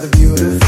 the beautiful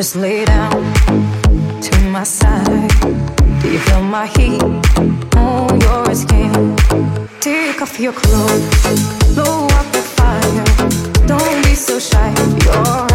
Just lay down to my side. Do you feel my heat on your skin? Take off your clothes, blow up the fire. Don't be so shy. You're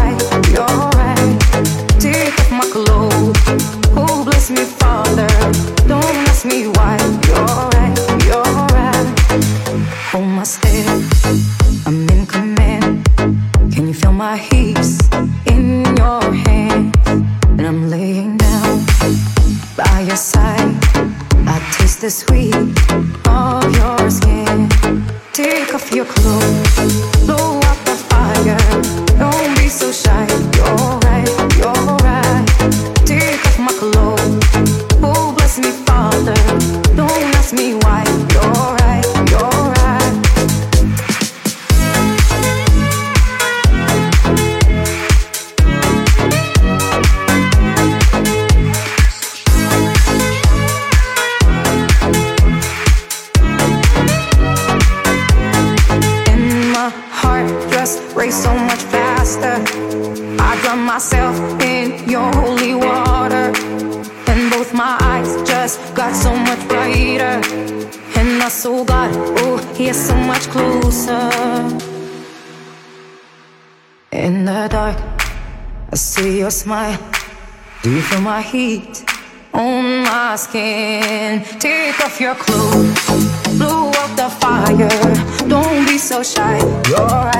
blow up the fire. Don't be so shy. You're right, you're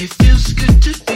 It feels good to